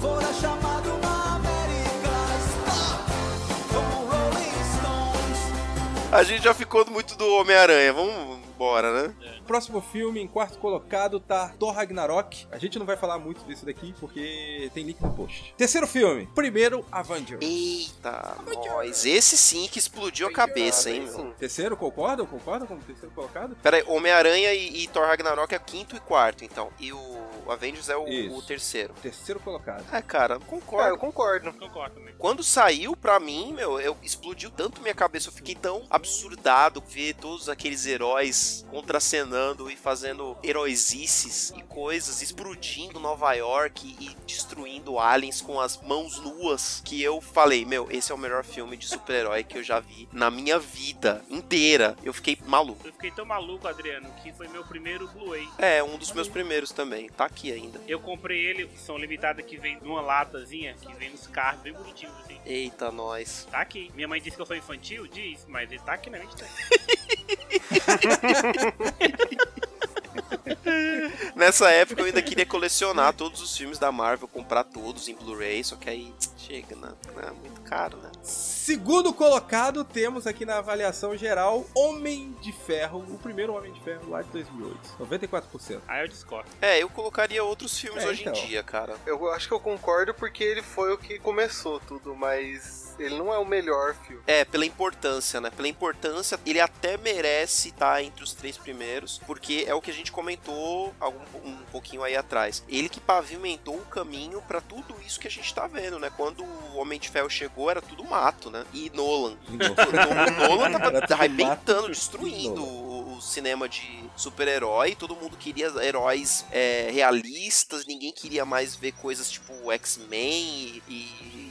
H: Fora chamado na América. Stop! Rolling Stones.
C: A gente já ficou muito do Homem-Aranha, vamos embora, né?
B: Próximo filme, em quarto colocado, tá Thor Ragnarok. A gente não vai falar muito desse daqui, porque tem link no post. Terceiro filme, primeiro, Avengers.
C: Eita, nós. Esse sim que explodiu a cabeça, hein, meu.
B: Terceiro, concordam? Concordam como terceiro colocado?
C: Pera aí, Homem-Aranha e, e Thor Ragnarok é quinto e quarto, então. E o Avengers é o, o terceiro.
B: Terceiro colocado.
C: É, cara,
E: É,
C: concordo.
E: eu concordo.
D: Concordo também.
C: Quando saiu pra mim, meu, eu explodiu tanto minha cabeça, eu fiquei tão absurdado ver todos aqueles heróis contracenando e fazendo heroisices e coisas, explodindo Nova York e destruindo aliens com as mãos nuas, que eu falei, meu, esse é o melhor filme de super-herói que eu já vi na minha vida inteira. Eu fiquei maluco.
D: Eu fiquei tão maluco, Adriano, que foi meu primeiro Blu-ray.
C: É, um dos meus primeiros também. Tá aqui ainda.
D: Eu comprei ele, edição limitada que vem numa latazinha, que vem nos carros bem bonitinhos assim.
C: Eita, nós.
D: Tá aqui. Minha mãe disse que eu sou infantil, diz, mas ele tá aqui na minha.
C: Nessa época eu ainda queria colecionar todos os filmes da Marvel, comprar todos em Blu-ray, só que aí chega, né? É muito caro, né?
B: Segundo colocado, temos aqui na avaliação geral Homem de Ferro, o primeiro Homem de Ferro lá de 2008. 94%.
D: Aí eu discordo.
C: É, eu colocaria outros filmes
B: É,
C: hoje
B: então.
C: em dia, cara.
E: Eu acho que eu concordo porque ele foi o que começou tudo, mas ele não é o melhor filme.
C: É, pela importância, né? Pela importância, ele até merece estar entre os três primeiros, porque é o que a gente comentou algum, um pouquinho aí atrás. Ele que pavimentou o caminho pra tudo isso que a gente tá vendo, né? Quando o Homem de Ferro chegou, era tudo mato, né? E Nolan. O Nolan tava arrebentando, destruindo o, o cinema de super-herói. Todo mundo queria heróis é, realistas, ninguém queria mais ver coisas tipo X-Men e, e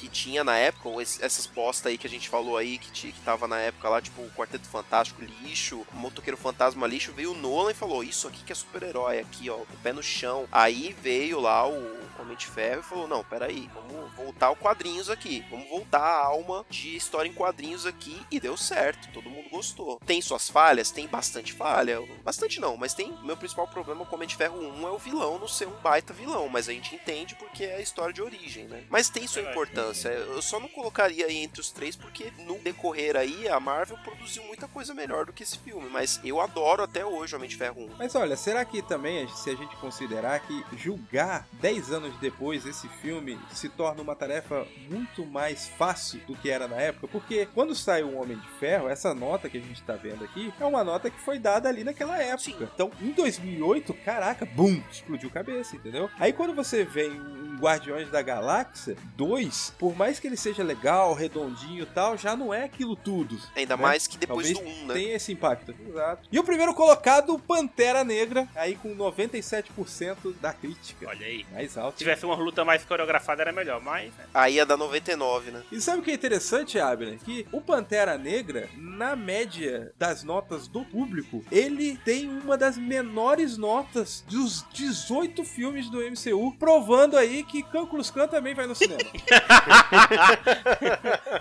C: que tinha na época, ou esse- essas bosta aí que a gente falou aí, que, tinha, que tava na época lá, tipo o Quarteto Fantástico lixo, o Motoqueiro Fantasma lixo, veio o Nolan e falou: Isso aqui que é super-herói, aqui ó, com o pé no chão. Aí veio lá o Homem de Ferro e falou: Não, peraí, vamos voltar ao quadrinhos aqui, vamos voltar a alma de história em quadrinhos aqui, e deu certo, todo mundo gostou. Tem suas falhas? Tem bastante falha, bastante não, mas tem. Meu principal problema com o Homem de Ferro 1 é o vilão não ser um baita vilão, mas a gente entende porque é a história de origem, né? Mas tem sua importância importância. Eu só não colocaria aí entre os três porque no decorrer aí a Marvel produziu muita coisa melhor do que esse filme. Mas eu adoro até hoje o Homem de Ferro 1.
B: Mas olha, será que também, se a gente considerar que julgar 10 anos depois esse filme se torna uma tarefa muito mais fácil do que era na época? Porque quando saiu o Homem de Ferro, essa nota que a gente tá vendo aqui é uma nota que foi dada ali naquela época.
C: Sim.
B: Então, em 2008, caraca, bum, explodiu cabeça, entendeu? Aí quando você vem um Guardiões da Galáxia 2, por mais que ele seja legal, redondinho e tal, já não é aquilo tudo.
C: Ainda
B: né?
C: mais que depois
B: Talvez
C: do 1, né?
B: Tem esse impacto. Exato. E o primeiro colocado, Pantera Negra, aí com 97% da crítica.
D: Olha aí.
B: Mais alto.
D: Se tivesse uma luta mais coreografada era melhor, mas. né?
C: Aí ia dar 99, né?
B: E sabe o que é interessante, Abner? Que o Pantera Negra, na média das notas do público, ele tem uma das menores notas dos 18 filmes do MCU, provando aí que Cânculos Khan também vai no cinema.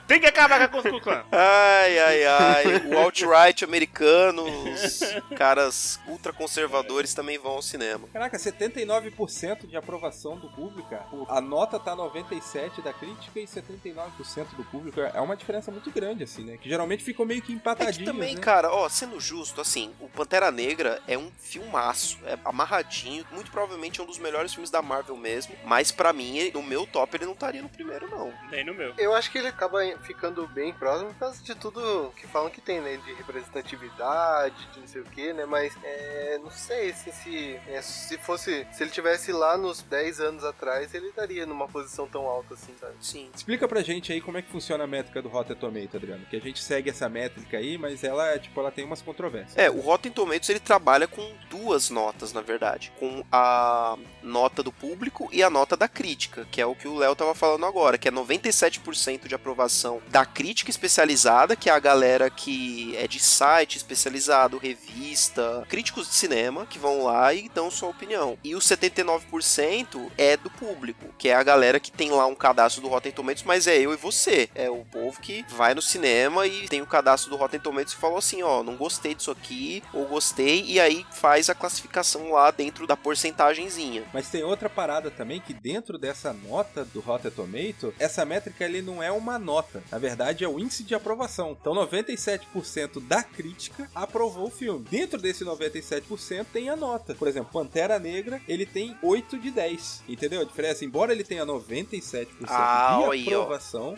D: Tem que acabar com a Ku Klux Klan.
C: Ai, ai, ai. O alt-right americano, os caras ultraconservadores também vão ao cinema.
B: Caraca, 79% de aprovação do público. A nota tá 97 da crítica e 79% do público. É uma diferença muito grande, assim, né? Que geralmente ficou meio que
C: É
B: empatadinho,
C: também,
B: né?
C: cara, ó, sendo justo, assim, o Pantera Negra é um filmaço, é amarradinho, muito provavelmente é um dos melhores filmes da Marvel mesmo, mas pra mim, no meu top, ele não estaria no primeiro, não.
D: Nem no meu.
E: Eu acho que ele acaba ficando bem próximo por causa de tudo que falam que tem, né? De representatividade, de não sei o que, né? Mas é, não sei se, se, é, se fosse. Se ele tivesse lá nos 10 anos atrás, ele estaria numa posição tão alta assim, sabe?
C: Sim.
B: Explica pra gente aí como é que funciona a métrica do Rotten Tomato, Adriano. Que a gente segue essa métrica aí, mas ela, tipo, ela tem umas controvérsias.
C: É, o Rotten Tomatoes ele trabalha com duas notas, na verdade. Com a nota do público e a nota da crítica, que é o que o Léo tava falando agora, que é 97% de aprovação da crítica especializada, que é a galera que é de site especializado, revista, críticos de cinema, que vão lá e dão sua opinião. E o 79% é do público, que é a galera que tem lá um cadastro do Rotten Tomatoes, mas é eu e você. É o povo que vai no cinema e tem o cadastro do Rotten Tomatoes e falou assim, ó, não gostei disso aqui, ou gostei, e aí faz a classificação lá dentro da porcentagenzinha.
B: Mas tem outra parada também que dentro dessa nota do Rotten Tomato, essa métrica ele não é uma nota. Na verdade, é o índice de aprovação. Então, 97% da crítica aprovou o filme. Dentro desse 97% tem a nota. Por exemplo, Pantera Negra, ele tem 8 de 10. Entendeu a diferença? Embora ele tenha 97%
C: Ah,
B: de aprovação,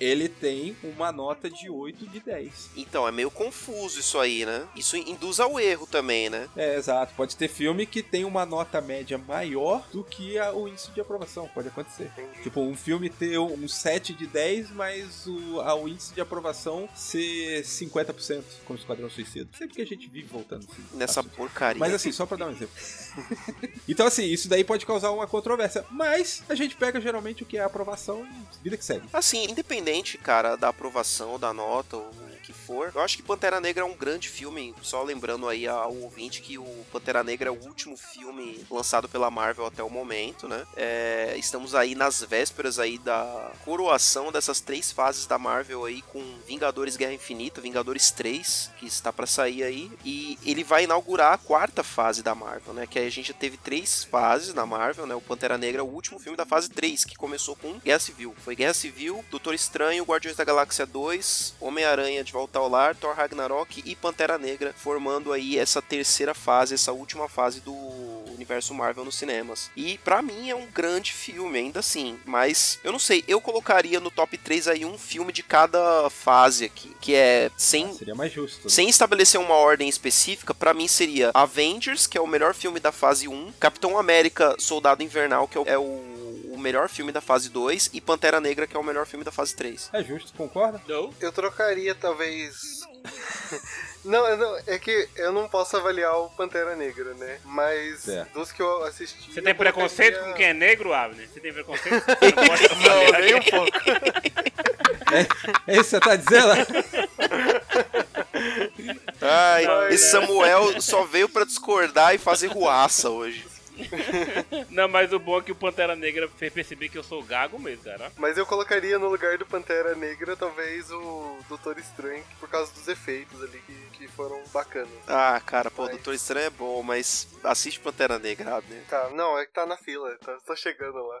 B: ele tem uma nota de 8 de 10.
C: Então, é meio confuso isso aí, né? Isso induz ao erro também, né?
B: É, exato. Pode ter filme que tem uma nota média maior do que a- o índice de aprovação. Pode acontecer. Tipo, um filme ter um 7 de 10, mas o, a- o índice de aprovação ser 50%, como Esquadrão Suicida. Sempre que a gente vive voltando assim.
C: Nessa
B: assunto.
C: porcaria.
B: Mas assim, só pra dar um exemplo. então, assim, isso daí pode causar uma controvérsia. Mas a gente pega geralmente o que é aprovação e vida que segue.
C: Assim, independente, cara, da aprovação, da nota, ou o que for, eu acho que Pantera Negra é um grande filme. Só lembrando aí ao ouvinte que o Pantera Negra é o último filme lançado pela Marvel até o momento, né? É, estamos aí nas vésperas aí da coroação dessas três fases da Marvel aí com Vingadores Guerra Infinita, Vingadores 3, que está pra sair aí, e ele vai inaugurar a quarta fase da Marvel, né? Que aí a gente teve três fases na Marvel, né? O Pantera Negra é o último filme da fase 3, que começou com Guerra Civil. Foi Guerra Civil, Doutor Estranho, Guardiões da Galáxia 2, Homem-Aranha de Volta ao Lar, Thor Ragnarok e Pantera Negra, formando aí essa terceira fase, essa última fase do universo Marvel nos cinemas. E pra mim é um grande filme, ainda assim. Mas eu não sei, eu colocaria no top 3 aí um filme de cada fase aqui, que é sem
B: Seria mais justo. né?
C: sem estabelecer uma ordem específica, pra mim seria Avengers, que é o melhor filme da fase 1, Capitão América Soldado Invernal, que é o, é o melhor filme da fase 2, e Pantera Negra, que é o melhor filme da fase 3.
B: É justo, concorda?
D: Não?
E: Eu trocaria talvez. não, não, é que eu não posso avaliar o Pantera Negra, né? Mas
B: Certo.
E: dos que eu assisti.
D: Você tem preconceito
E: colocaria-
D: com quem é negro, Abner? Você tem preconceito? Você não gosta de
E: Não, nem um pouco.
B: É isso que você tá dizendo?
C: Ai,
E: Ai,
C: esse
E: né?
C: Samuel só veio pra discordar e fazer ruaça hoje.
D: Não, mas o bom é que o Pantera Negra fez perceber que eu sou gago mesmo, cara.
E: Mas eu colocaria no lugar do Pantera Negra, talvez, o Doutor Estranho, por causa dos efeitos ali que, que foram bacanas.
C: Ah, cara, pô,
E: Mas-
C: Doutor Estranho é bom, mas assiste Pantera Negra, né?
E: Tá, não, é que tá na fila, tá, tô chegando lá.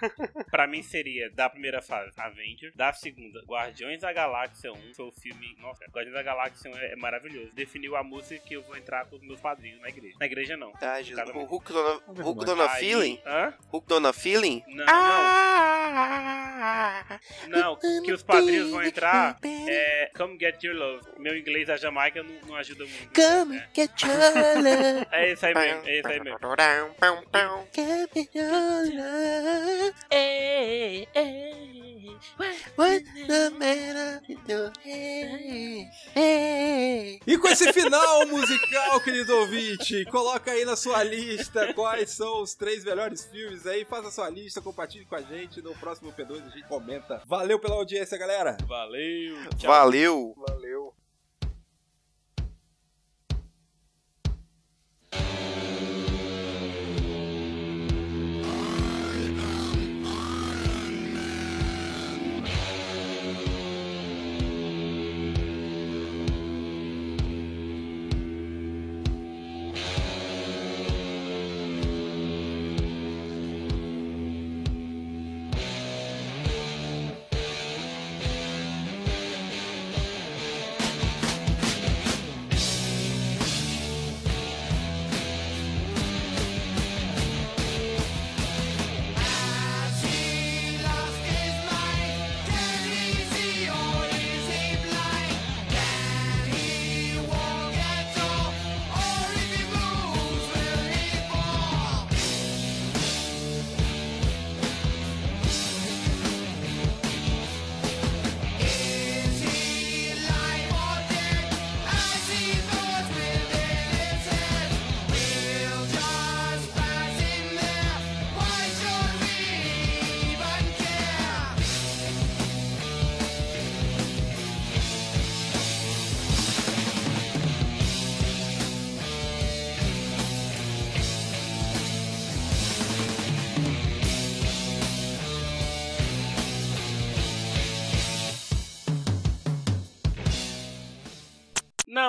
D: Pra mim seria, da primeira fase, Avenger. Da segunda, Guardiões da Galáxia 1. Foi o filme. Nossa, Guardiões da Galáxia 1 é, é maravilhoso. Definiu a música que eu vou entrar com os meus padrinhos na igreja. Na igreja não.
C: Ah, Jesus. O. Hulk Dona, Hulk Dona
D: Aí-
C: Feeling?
D: Hã?
C: Hulk Dona Feeling?
D: Não, não. Não, que os padrinhos vão entrar é Come Get Your Love. Meu inglês da Jamaica não, não ajuda muito.
C: Come
D: É.
C: get your love.
D: É isso aí mesmo, é isso aí mesmo.
C: Come get your love. What the matter with your.
B: E com esse final musical, querido ouvinte, coloca aí na sua lista quais são os três melhores filmes aí, faça a sua lista, compartilhe com a gente, no próximo P2 a gente comenta. Valeu pela audiência, galera!
D: Valeu. Tchau.
C: Valeu.
E: Valeu.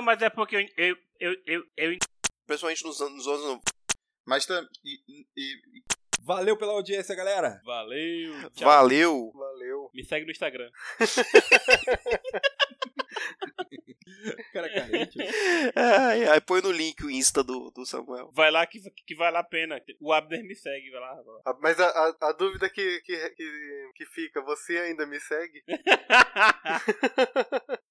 D: Mas é porque eu, eu, eu, eu, eu
C: Principalmente nos anos, nos anos
G: Mas tam- e- e- e-
B: Valeu pela audiência, galera!
D: Valeu. Tchau.
C: Valeu.
E: Valeu.
D: Me segue no Instagram.
B: Cara carente.
C: Ai, ai, põe no link o Insta do, do Samuel.
D: Vai lá que, que vale a pena. O Abner me segue, vai lá. vai lá.
E: Ah, Mas a, a, a dúvida que, que, que, que fica, você ainda me segue?